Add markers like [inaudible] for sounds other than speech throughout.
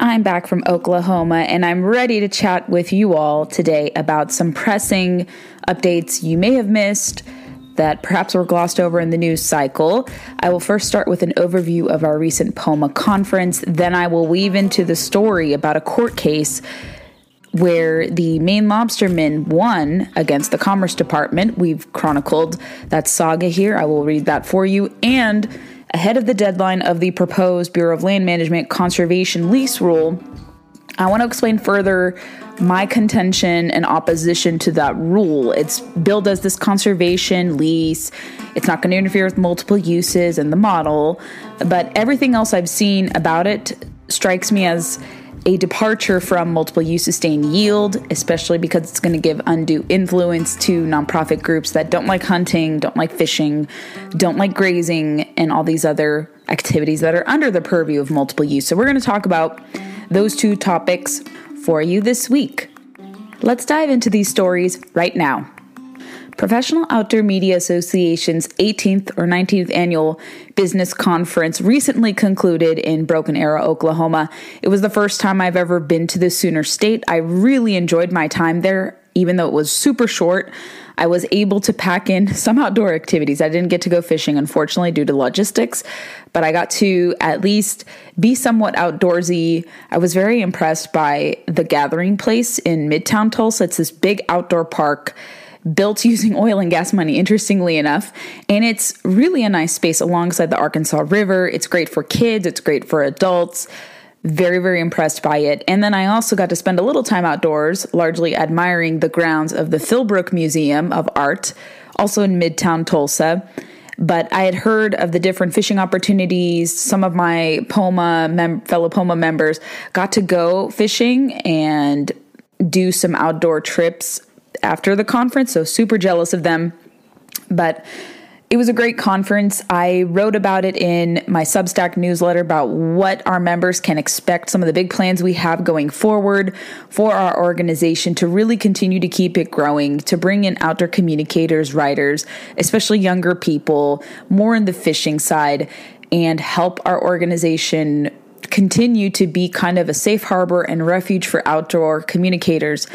I'm back from Oklahoma and I'm ready to chat with you all today about some pressing updates you may have missed that perhaps were glossed over in the news cycle. I will first start with an overview of our recent POMA conference, then I will weave into the story about a court case where the Maine lobstermen won against the Commerce Department. We've chronicled that saga here. I will read that for you. And ahead of the deadline of the proposed Bureau of Land Management conservation lease rule, I want to explain further my contention and opposition to that rule. It's billed as this conservation lease. It's not going to interfere with multiple uses and the model, but everything else I've seen about it strikes me as a departure from multiple use sustained yield, especially because it's going to give undue influence to nonprofit groups that don't like hunting, don't like fishing, don't like grazing, and all these other activities that are under the purview of multiple use. So, we're going to talk about those two topics for you this week. Let's dive into these stories right now. Professional Outdoor Media Association's 18th or 19th annual business conference recently concluded in Broken Arrow, Oklahoma. It was the first time I've ever been to the Sooner State. I really enjoyed my time there, even though it was super short. I was able to pack in [laughs] some outdoor activities. I didn't get to go fishing, unfortunately, due to logistics, but I got to at least be somewhat outdoorsy. I was very impressed by the gathering place in Midtown Tulsa. It's this big outdoor park built [laughs] using oil and gas money, interestingly enough. And it's really a nice space alongside the Arkansas River. It's great for kids, it's great for adults. Very, very impressed by it. And then I also got to spend a little time outdoors, largely admiring the grounds of the Philbrook Museum of Art, also in Midtown Tulsa. But I had heard of the different fishing opportunities. Some of my POMA mem- fellow POMA members got to go fishing and do some outdoor trips after the conference, so super jealous of them. But it was a great conference. I wrote about it in my Substack newsletter about what our members can expect, some of the big plans we have going forward for our organization to really continue to keep it growing, to bring in outdoor communicators, writers, especially younger people, more in the fishing side, and help our organization continue to be kind of a safe harbor and refuge for outdoor communicators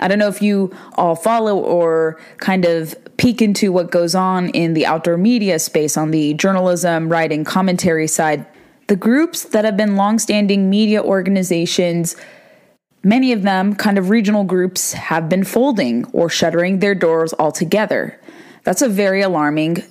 I don't know if you all follow or kind of peek into what goes on in the outdoor media space on the journalism, writing, commentary side. The groups that have been longstanding media organizations, many of them kind of regional groups, have been folding or shuttering their doors altogether. That's a very alarming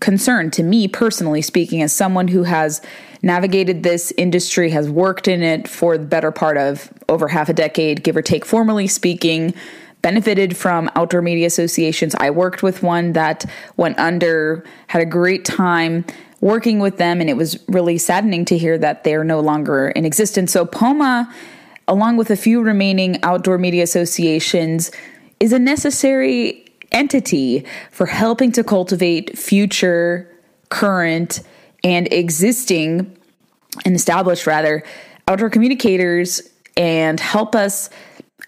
concern to me personally speaking as someone who has navigated this industry has worked in it for the better part of over half a decade give or take formally speaking benefited from outdoor media associations. I worked with one that went under had a great time working with them and it was really saddening to hear that they're no longer in existence. So poma along with a few remaining outdoor media associations is a necessary entity for helping to cultivate future, current, and existing and established rather outdoor communicators and help us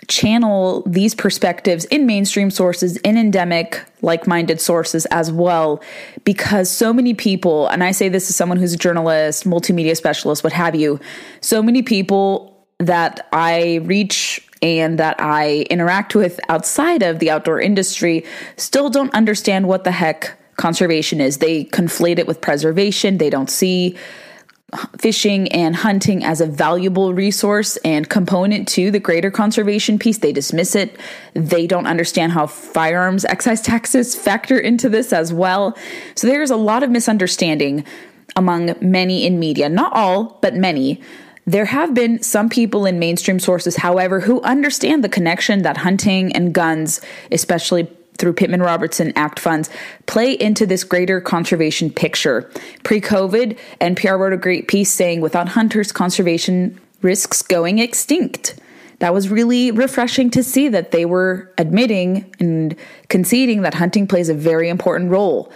channel these perspectives in mainstream sources, in endemic, like minded sources as well, because so many people, and I say this as someone who's a journalist, multimedia specialist, what have you, so many people that I reach and that I interact with outside of the outdoor industry still don't understand what the heck conservation is. They conflate it with preservation. They don't see fishing and hunting as a valuable resource and component to the greater conservation piece. They dismiss it. They don't understand how firearms excise taxes factor into this as well. So there's a lot of misunderstanding among many in media, not all, but many, there have been some people in mainstream sources, however, who understand the connection that hunting and guns, especially through Pittman Robertson Act funds, play into this greater conservation picture. Pre COVID, NPR wrote a great piece saying, without hunters, conservation risks going extinct. that was really refreshing to see that they were admitting and conceding that hunting plays a very important role.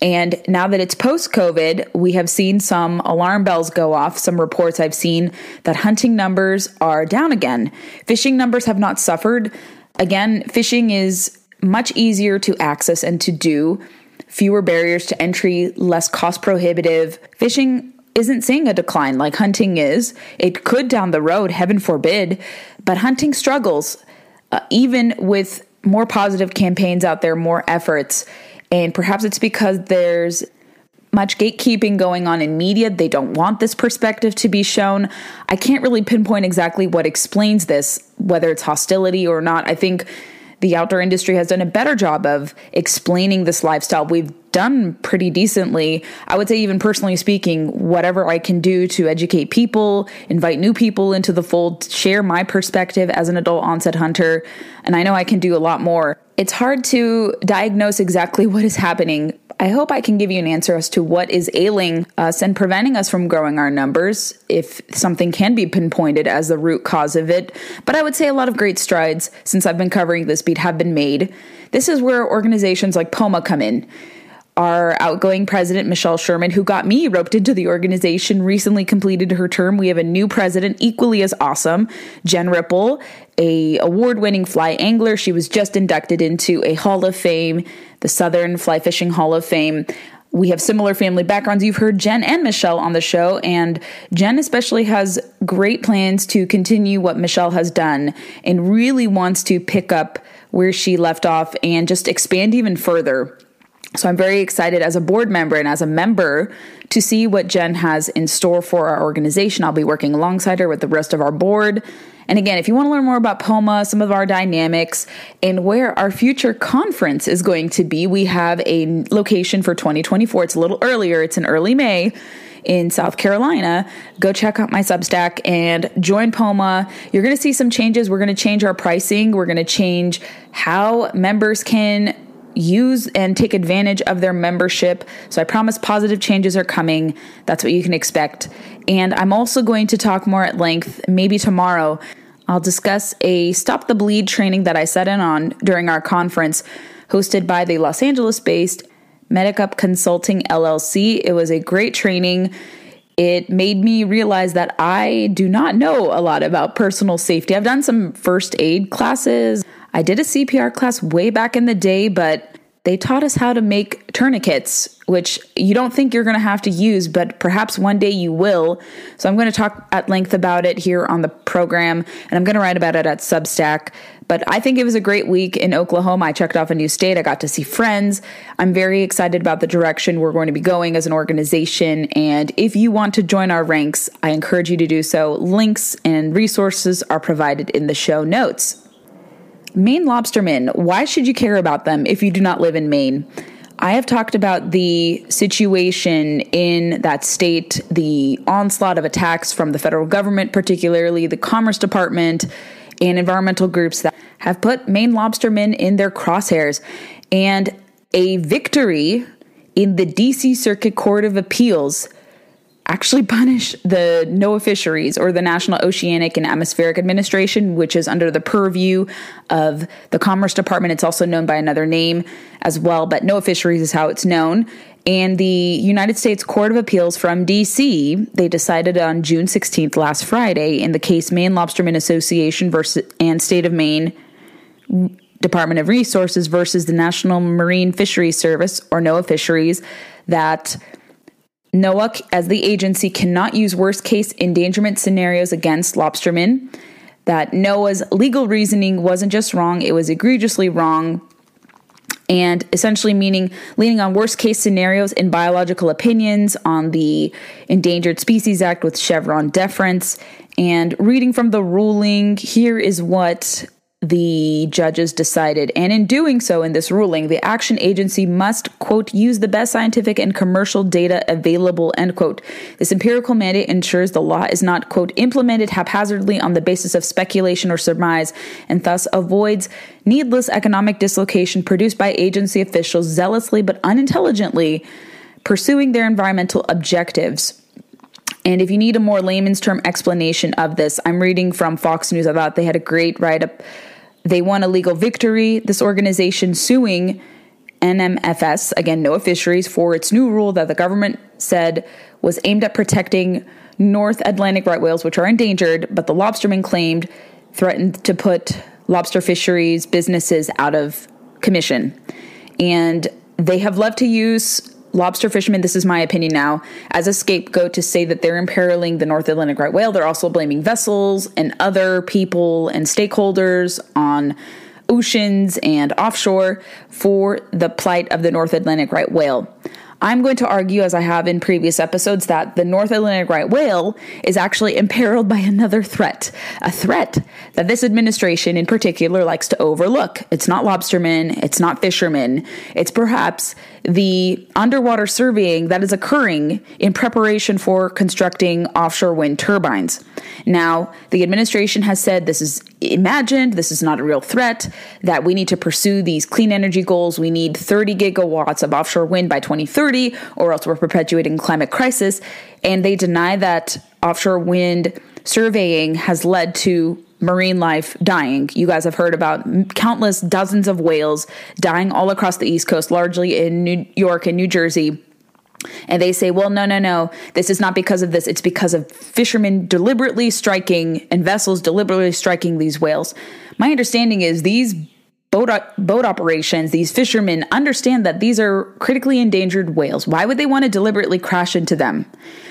And now that it's post COVID, we have seen some alarm bells go off. Some reports I've seen that hunting numbers are down again. Fishing numbers have not suffered. Again, fishing is much easier to access and to do, fewer barriers to entry, less cost prohibitive. Fishing isn't seeing a decline like hunting is. It could down the road, heaven forbid, but hunting struggles, uh, even with more positive campaigns out there, more efforts. And perhaps it's because there's much gatekeeping going on in media. They don't want this perspective to be shown. I can't really pinpoint exactly what explains this, whether it's hostility or not. I think the outdoor industry has done a better job of explaining this lifestyle. We've done pretty decently. I would say, even personally speaking, whatever I can do to educate people, invite new people into the fold, share my perspective as an adult onset hunter, and I know I can do a lot more. It's hard to diagnose exactly [laughs] what is happening I hope I can give you an answer as to what is ailing us and preventing us from growing our numbers, if something can be pinpointed as the root cause of it. But I would say a lot of great strides since I've been covering this beat have been made. This is where organizations like POMA come in. Our outgoing president, Michelle Sherman, who got me roped into the organization, recently completed her term. We have a new president, equally as awesome, Jen Ripple, a award-winning fly angler. She was just inducted into a Hall of Fame, the Southern Fly Fishing Hall of Fame. We have similar family backgrounds. You've heard Jen and Michelle on the show, and Jen especially has great plans to continue what Michelle has done and really wants to pick up where she left off and just expand even further. So I'm very excited as a board member and as a member to see what Jen has in store for our organization. I'll be working alongside her with the rest of our board. And again, if you want to learn more about POMA, some of our dynamics, and where our future conference is going to be, we have a location for 2024. It's a little earlier, it's in early May in South Carolina, go check out my Substack and join POMA. You're going to see some changes. We're going to change our pricing. We're going to change how members can use and take advantage of their membership. So I promise positive changes are coming. That's what you can expect. And I'm also going to talk more at length, maybe tomorrow. I'll discuss a Stop the Bleed training that I set in on during our conference hosted by the Los Angeles based Medicup Consulting LLC. It was a great training. It made me realize that I do not know a lot about personal safety. I've done some first aid classes. I did a CPR class way back in the day, but they taught us how to make tourniquets, which you don't think you're going to have to use, but perhaps one day you will. So I'm going to talk at length about it here on the program, and I'm going to write about it at Substack. But I think it was a great week in Oklahoma. I checked off a new state. I got to see friends. I'm very excited about the direction we're going to be going as an organization. And if you want to join our ranks, I encourage you to do so. Links and resources are provided in the show notes. Maine lobstermen, why should you care about them if you do not live in Maine? I have talked about the situation in that state, the onslaught of attacks from the federal government, particularly the Commerce Department and environmental groups that have put Maine lobstermen in their crosshairs. And a victory in the DC Circuit Court of Appeals actually punish the NOAA fisheries or the National Oceanic and Atmospheric Administration, which is under the purview of the Commerce Department. It's also known by another name as well, but NOAA fisheries is how it's known. And the United States Court of Appeals from DC, they decided on June 16th, last Friday, in the case Maine Lobstermen Association versus and State of Maine Department of Resources versus the National Marine Fisheries Service or NOAA Fisheries, that NOAA, as the agency, cannot use worst case endangerment scenarios against lobstermen. That NOAA's legal reasoning wasn't just wrong, it was egregiously wrong. And essentially meaning leaning on worst case scenarios in biological opinions on the Endangered Species Act with Chevron deference. And reading from the ruling, here is what the judges decided. And in doing so, in this ruling, the action agency must, quote, use the best scientific and commercial data available, end quote. This empirical mandate ensures the law is not, quote, implemented haphazardly on the basis of speculation or surmise, and thus avoids needless economic dislocation produced by agency officials zealously but unintelligently pursuing their environmental objectives. And if you need a more layman's term explanation of this, I'm reading from Fox News. I thought they had a great write up. They won a legal victory. This organization suing NMFS, again, NOAA Fisheries, for its new rule that the government said was aimed at protecting North Atlantic right whales, which are endangered, but the lobstermen claimed threatened to put lobster fisheries businesses out of commission. And they have loved to use lobster fishermen, this is my opinion now, as a scapegoat to say that they're imperiling the North Atlantic right whale. They're also blaming vessels and other people and stakeholders on oceans and offshore for the plight of the North Atlantic right whale. I'm going to argue, as I have in previous episodes, that the North Atlantic right whale is actually imperiled by another threat. A threat that this administration in particular likes to overlook. It's not lobstermen, it's not fishermen, it's perhaps the underwater surveying that is occurring in preparation for constructing offshore wind turbines. Now, the administration has said this is imagined, this is not a real threat, that we need to pursue these clean energy goals. We need 30 gigawatts of offshore wind by 2030, or else we're perpetuating climate crisis. And they deny that offshore wind surveying has led to marine life dying. You guys have heard about countless dozens of whales dying all across the East Coast, largely in New York and New Jersey. And they say, well, no, no, no, this is not because of this. It's because of fishermen deliberately striking and vessels deliberately striking these whales. My understanding is these boat, boat operations, these fishermen understand that these are critically endangered whales. Why would they want to deliberately crash into them?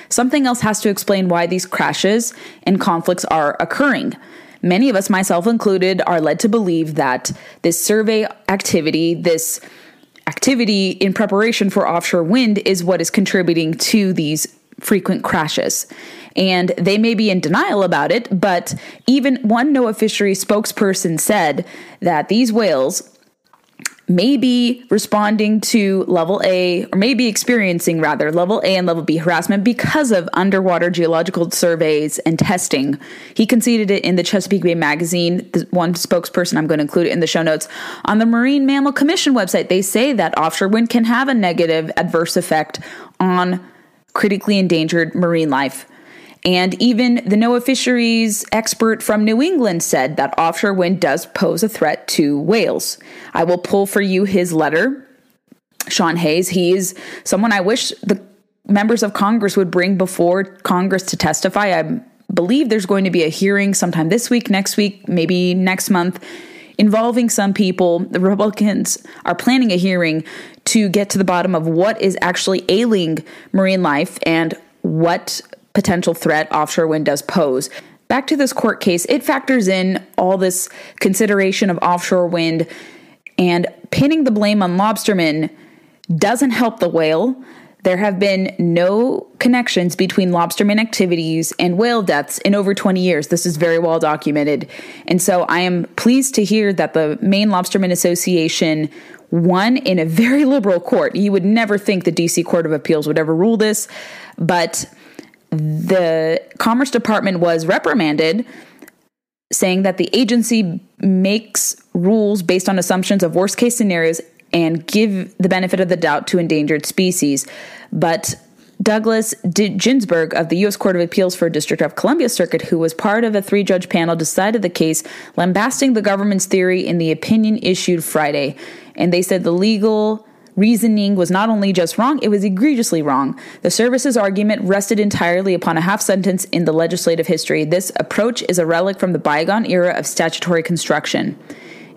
Something else has to explain why these crashes and conflicts are occurring. Many of us, myself included, are led to believe that this survey activity, this activity in preparation for offshore wind, is what is contributing to these frequent crashes. And they may be in denial about it, but even one NOAA fishery spokesperson said that these whales Maybe responding to level A, or maybe experiencing rather level A and level B harassment because of underwater geological surveys and testing. He conceded it in the Chesapeake Bay magazine. The one spokesperson, I'm going to include it in the show notes. On the Marine Mammal Commission website, they say that offshore wind can have a negative adverse effect on critically endangered marine life. And even the NOAA fisheries expert from New England said that offshore wind does pose a threat to whales. I will pull for you his letter. Sean Hayes, he is someone I wish the members of Congress would bring before Congress to testify. I believe there's going to be a hearing sometime this week, next week, maybe next month involving some people. The Republicans are planning a hearing to get to the bottom of what is actually ailing marine life and what potential threat offshore wind does pose. Back to this court case, it factors in all this consideration of offshore wind and pinning the blame on lobstermen doesn't help the whale. There have been no connections between lobsterman activities and whale deaths in over 20 years. This is very well documented. And so I am pleased to hear that the Maine Lobsterman Association won in a very liberal court. You would never think the DC Court of Appeals would ever rule this, but the Commerce Department was reprimanded, saying that the agency makes rules based on assumptions of worst case scenarios and give the benefit of the doubt to endangered species. But Douglas D- Ginsburg of the U.S. Court of Appeals for District of Columbia Circuit, who was part of a three judge panel, decided the case, lambasting the government's theory in the opinion issued Friday. And they said the legal reasoning was not only just wrong, it was egregiously wrong. The service's argument rested entirely upon a half sentence in the legislative history. This approach is a relic from the bygone era of statutory construction.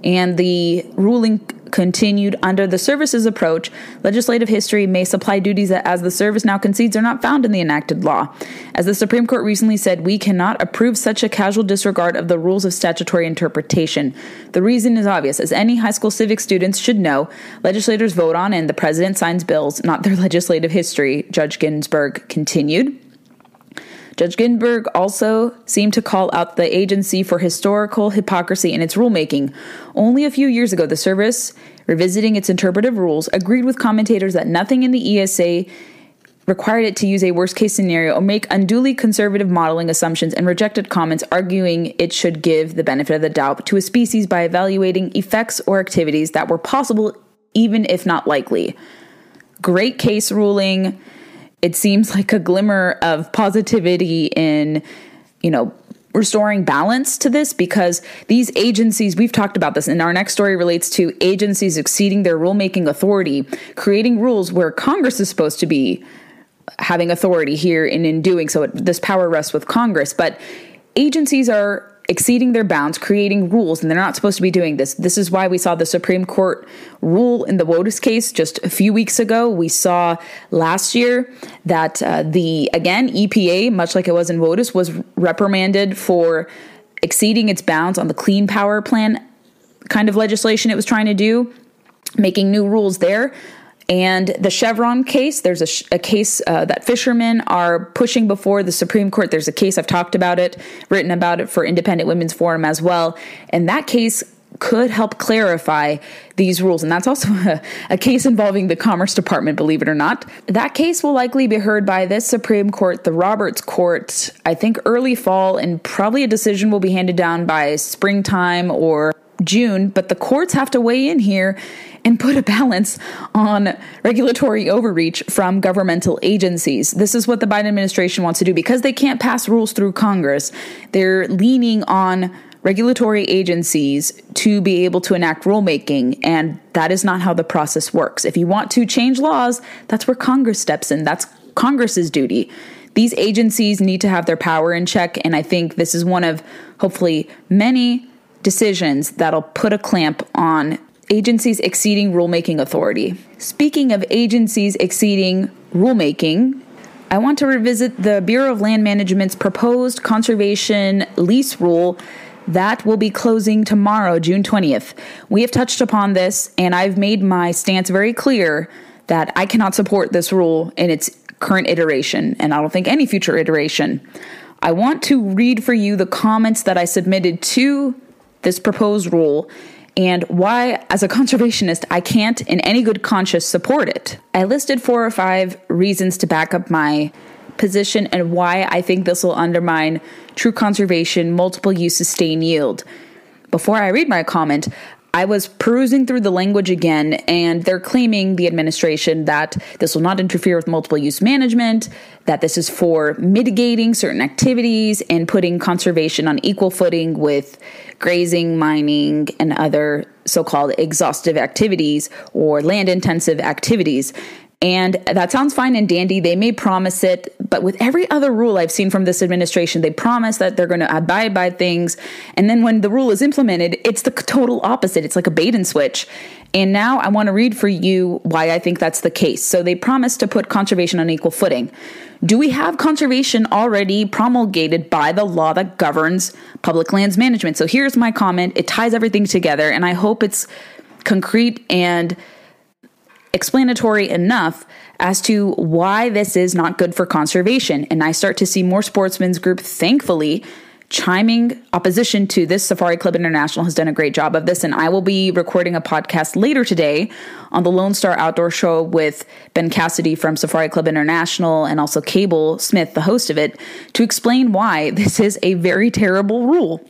And the ruling continued under the services approach, legislative history may supply duties that, as the service now concedes, are not found in the enacted law. As the Supreme Court recently said, we cannot approve such a casual disregard of the rules of statutory interpretation. The reason is obvious. As any high school civic students should know, legislators vote on and the president signs bills, not their [laughs] legislative history, Judge Ginsburg continued. Judge Ginsburg also seemed to call out the agency for historical hypocrisy in its rulemaking. Only a few years ago, the service, revisiting its interpretive rules, agreed with commentators that nothing in the ESA required it to use a worst case scenario or make unduly conservative modeling assumptions and rejected comments arguing it should give the benefit of the doubt to a species by evaluating effects or activities that were possible even if not likely. Great case ruling it seems [laughs] like a glimmer of positivity in, you know, restoring balance to this because these agencies, we've talked about this, and our next story relates to agencies exceeding their rulemaking authority, creating rules where Congress is supposed to be having authority here and in doing so. This power rests with Congress, but agencies are exceeding their bounds, creating rules, and they're not supposed to be doing this. This is why we saw the Supreme Court rule in the WOTUS case just a few weeks ago. We saw last year that uh, the, again, EPA, much like it was in WOTUS, was reprimanded for exceeding its bounds on the Clean Power Plan kind of legislation it was trying to do, making new rules there. And the Chevron case, there's a, a case uh, that fishermen are pushing before the Supreme Court. There's a case, I've talked about it, written about it for Independent Women's Forum as well. And that case could help clarify these rules. And that's also [laughs] a, a, case involving the Commerce Department, believe it or not. That case will likely be heard by this Supreme Court, the Roberts Court, I think early fall, and probably a decision will be handed down by springtime or June. But the courts have to weigh in here and put a balance on regulatory overreach from governmental agencies. This is what the Biden administration wants to do because they can't pass rules through Congress. They're leaning on regulatory agencies to be able to enact rulemaking, and that is not how the process works. If you want to change laws, that's where Congress steps in. That's Congress's duty. These agencies need to have their power in check, and I think this is one of hopefully many decisions that'll put a clamp on agencies exceeding rulemaking authority. Speaking of agencies exceeding rulemaking, I want to revisit the Bureau of Land Management's proposed conservation lease rule that will be closing tomorrow, June 20th. We have touched upon this, and I've made my stance very clear that I cannot support this rule in its current iteration, and I don't think any future iteration. I want to read for you the comments that I submitted to this proposed rule and why, as a conservationist, I can't in any good conscience support it. I listed four or five reasons to back up my position and why I think this will undermine true conservation, multiple use, sustain yield. Before I read my comment, I was perusing through the language again, and they're claiming the administration that this will not interfere with multiple use management, that this is for mitigating certain activities and putting conservation on equal footing with grazing, mining, and other so called exhaustive activities or land intensive activities. And that sounds fine and dandy. They may promise it, but with every other rule I've seen from this administration, they promise that they're going to abide by things. And then when the rule is implemented, it's the total opposite. It's like a bait and switch. And now I want to read for you why I think that's the case. So they promise to put conservation on equal footing. Do we have conservation already promulgated by the law that governs public lands management? So here's my comment. It ties everything together, and I hope it's concrete and explanatory enough as to why this is not good for conservation. And I start to see more sportsmen's group, thankfully, chiming opposition to this. Safari Club International has done a great job of this, and I will be recording a podcast later today on the Lone Star Outdoor Show with Ben Cassidy from Safari Club International and also Cable Smith, the host of it, to explain why this is a very terrible rule.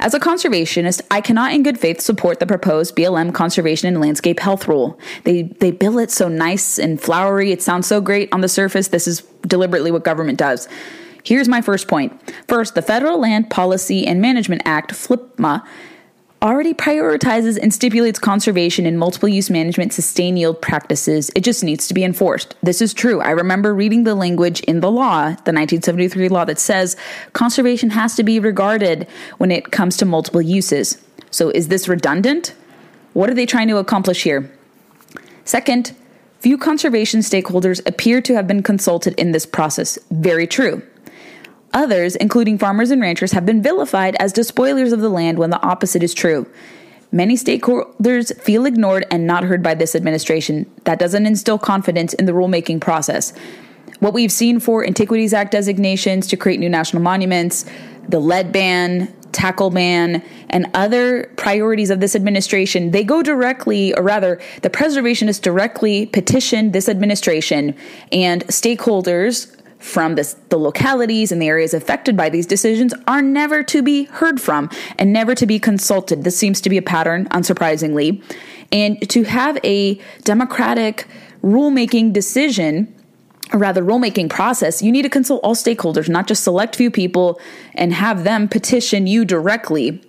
As a conservationist, I cannot in good faith support the proposed BLM conservation and landscape health rule. They they bill it so nice and flowery. It sounds so great on the surface. This is deliberately what government does. Here's my first point. First, the Federal Land Policy and Management Act, FLPMA, already prioritizes and stipulates conservation and multiple use management sustain yield practices. It just needs to be enforced. This is true. I remember reading the language in the law, the 1973 law, that says conservation has to be regarded when it comes to multiple uses. So is this redundant? What are they trying to accomplish here? Second, few conservation stakeholders appear to have been consulted in this process. Very true. Others, including farmers and ranchers, have been vilified as despoilers of the land when the opposite is true. Many stakeholders feel ignored and not heard by this administration. That doesn't instill confidence in the rulemaking process. What we've seen for Antiquities Act designations to create new national monuments, the lead ban, tackle ban, and other priorities of this administration, they go directly, or rather, the preservationists directly petition this administration and stakeholders from this, the localities and the areas affected by these decisions are never to be heard from and never to be consulted. This seems to be a pattern, unsurprisingly. And to have a democratic rulemaking decision or rather rulemaking process, you need to consult all stakeholders, not just select few people and have them petition you directly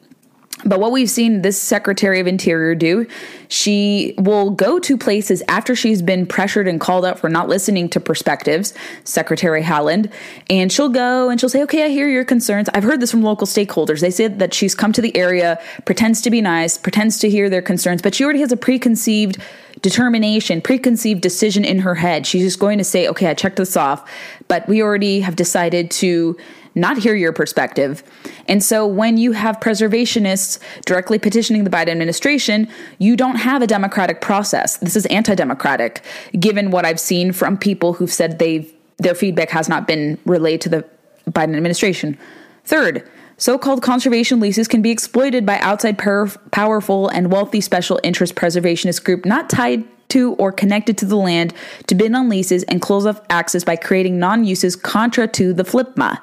but what we've seen this Secretary of Interior do, she will go to places after she's been pressured and called out for not listening to perspectives, Secretary Haaland, and she'll go and she'll say, Okay, I hear your concerns. I've heard this from local stakeholders. They said that she's come to the area, pretends to be nice, pretends to hear their concerns, but she already has a preconceived determination, preconceived decision in her head. She's just going to say, Okay, I checked this off, but we already have decided to not hear your perspective. And so when you have preservationists directly petitioning the Biden administration, you don't have a democratic process. This is anti-democratic given what I've seen from people who've said they've their feedback has not been relayed to the Biden administration. Third, so-called conservation leases can be exploited by outside powerful and wealthy special interest preservationist group not tied to or connected to the land to bid on leases and close off access by creating non-uses contra to the FLPMA.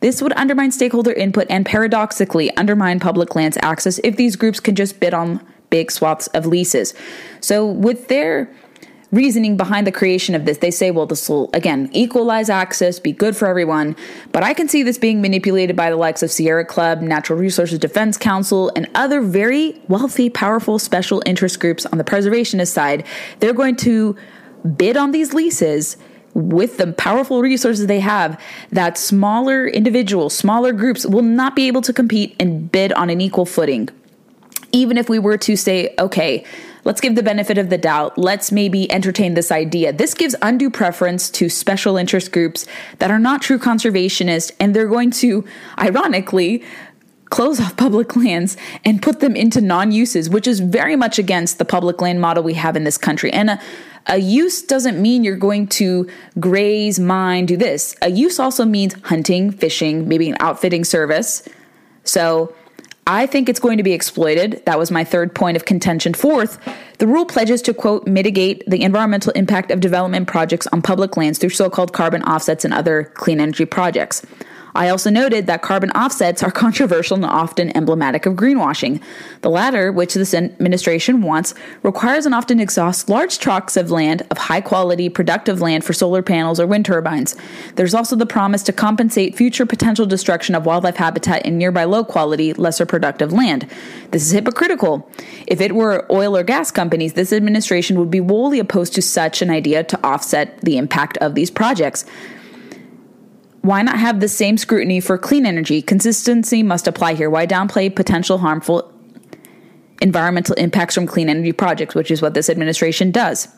This would undermine stakeholder input and paradoxically undermine public lands access if these groups can just bid on big swaths of leases. So, with their reasoning behind the creation of this, they say, well, this will, again, equalize access, be good for everyone. But I can see this being manipulated by the likes of Sierra Club, Natural Resources Defense Council, and other very wealthy, powerful special interest groups on the preservationist side. They're going to bid on these leases with the powerful resources they have, that smaller individuals, smaller groups will not be able to compete and bid on an equal footing. Even if we were to say, okay, let's give the benefit of the doubt, let's maybe entertain this idea. This gives undue preference to special interest groups that are not true conservationists, and they're going to, ironically, close off [laughs] public lands and put them into non uses, which is very much against the public land model we have in this country. And a, a use doesn't mean you're going to graze, mine, do this. A use also means hunting, fishing, maybe an outfitting service. So I think it's going to be exploited. That was my third point of contention. Fourth, the rule pledges to, quote, mitigate the environmental impact of development projects on public lands through so called carbon offsets and other clean energy projects. I also noted that carbon offsets are [laughs] controversial and often emblematic of greenwashing. The latter, which this administration wants, requires and often exhausts large tracts of land of high quality, productive land for solar panels or wind turbines. There's also the promise to compensate future potential destruction of wildlife habitat in nearby low quality, lesser productive land. This is hypocritical. If it were oil or gas companies, this administration would be wholly opposed to such an idea to offset the impact of these projects. Why not have the same scrutiny for clean energy? Consistency must apply here. Why downplay potential harmful environmental impacts from clean energy projects, which is what this administration does?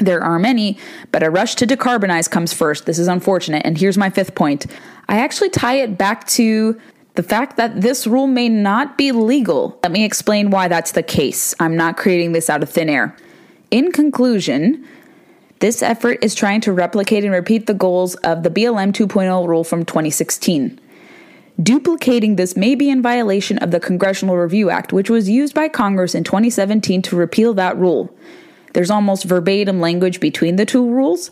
There are many, but a rush to decarbonize comes first. This is unfortunate. And here's my fifth point I actually tie it back to the fact that this rule may not be legal. Let me explain why that's the case. I'm not creating this out of thin air. In conclusion, this effort is trying to replicate and repeat the goals of the BLM 2.0 rule from 2016. Duplicating this may be in violation of the Congressional Review Act, which was used by Congress in 2017 to repeal that rule. There's almost verbatim language between the two rules.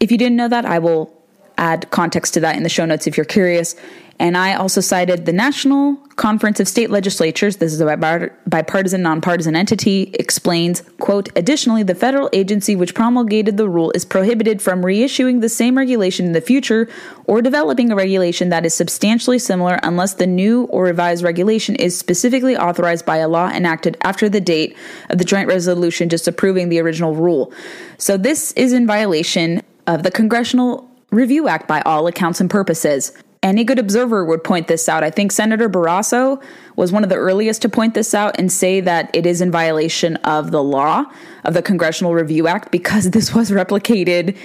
If you didn't know that, I will add context to that in the show notes if you're curious. And I also cited the National Conference of State Legislatures, this is a bipartisan, nonpartisan entity, explains, quote, additionally, the federal agency which promulgated the rule is prohibited from reissuing the same regulation in the future or developing a regulation that is substantially similar unless the new or revised regulation is specifically authorized by a law enacted after the date of the joint resolution disapproving the original rule. So this is in violation of the Congressional Review Act by all accounts and purposes any good observer would point this out. I think Senator Barrasso was one of the earliest to point this out and say that it is in violation of the law of the Congressional Review Act because this was replicated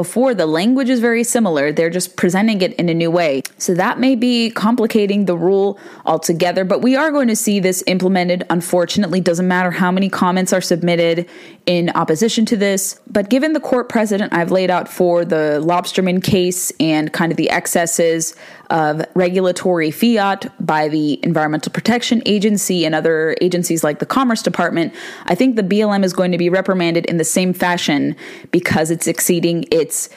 before the language is very similar. They're just presenting it in a new way. So that may be complicating the rule altogether but we are going to see this implemented. Unfortunately doesn't matter how many comments are submitted in opposition to this but given the court precedent i've laid out for the lobsterman case and kind of the excesses of regulatory fiat by the environmental protection agency and other agencies like the commerce department i think the blm is going to be reprimanded in the same fashion because it's exceeding its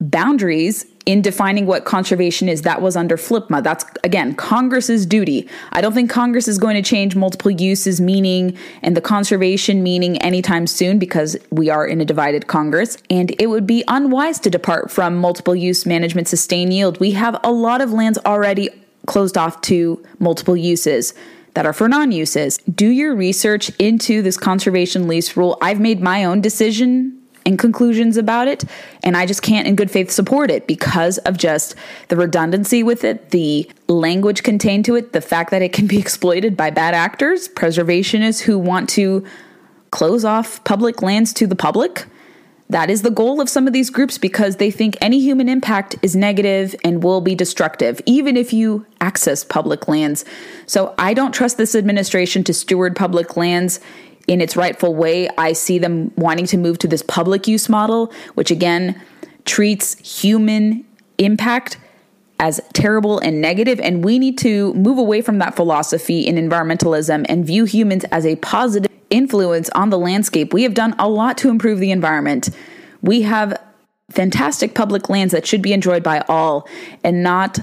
boundaries in defining what conservation is, that was under FLPMA. That's, again, Congress's duty. I don't think Congress is going to change multiple uses meaning and the conservation meaning anytime soon because we are in a divided Congress. And it would be unwise to depart from multiple use management sustain yield. We have a lot of lands already closed off to multiple uses that are for non uses. Do your research into this conservation lease rule. I've made my own decision and conclusions about it. And I just can't, in good faith, support it because of just the redundancy with it, the language contained to it, the fact that it can be [laughs] exploited by bad actors, preservationists who want to close off public lands to the public. That is the goal of some of these groups because they think any human impact is negative and will be destructive, even if you access public lands. So I don't trust this administration to steward public lands in its rightful way. I see them wanting to move to this public use model, which again treats human impact as terrible and negative, and we need to move away from that philosophy in environmentalism and view humans as a positive influence on the landscape. We have done a lot to improve the environment. We have fantastic public lands that should be enjoyed by all and not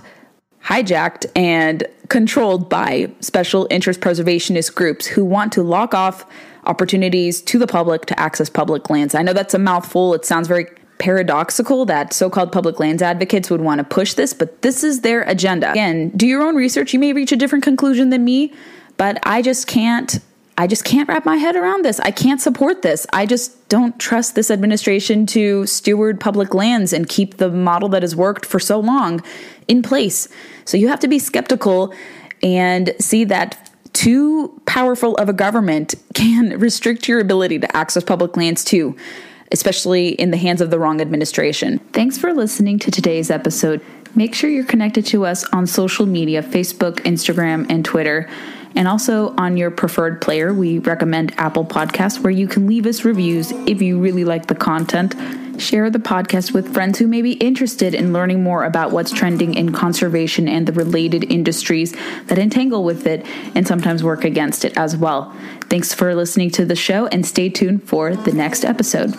hijacked and controlled by special interest preservationist groups who want to lock off opportunities to the public to access public lands. I know that's a mouthful. It sounds very paradoxical that so called public lands advocates would want to push this, but this is their agenda. Again, do your own research. You may reach a different conclusion than me, but I just can't. I just can't wrap my head around this. I can't support this. I just don't trust this administration to steward public lands and keep the model that has worked for so long in place. So you have to be skeptical and see that too powerful of a government can [laughs] restrict your ability to access public lands too, especially in the hands of the wrong administration. Thanks for listening to today's episode. Make sure you're connected to us on social media Facebook, Instagram, and Twitter. And also on your preferred player, we recommend Apple Podcasts, where you can leave us reviews if you really like the content Share the podcast with friends who may be interested in learning more about what's trending in conservation and the related industries that entangle with it and sometimes work against it as well. Thanks for listening to the show and stay tuned for the next episode.